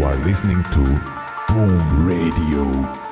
You are listening to Boom Radio.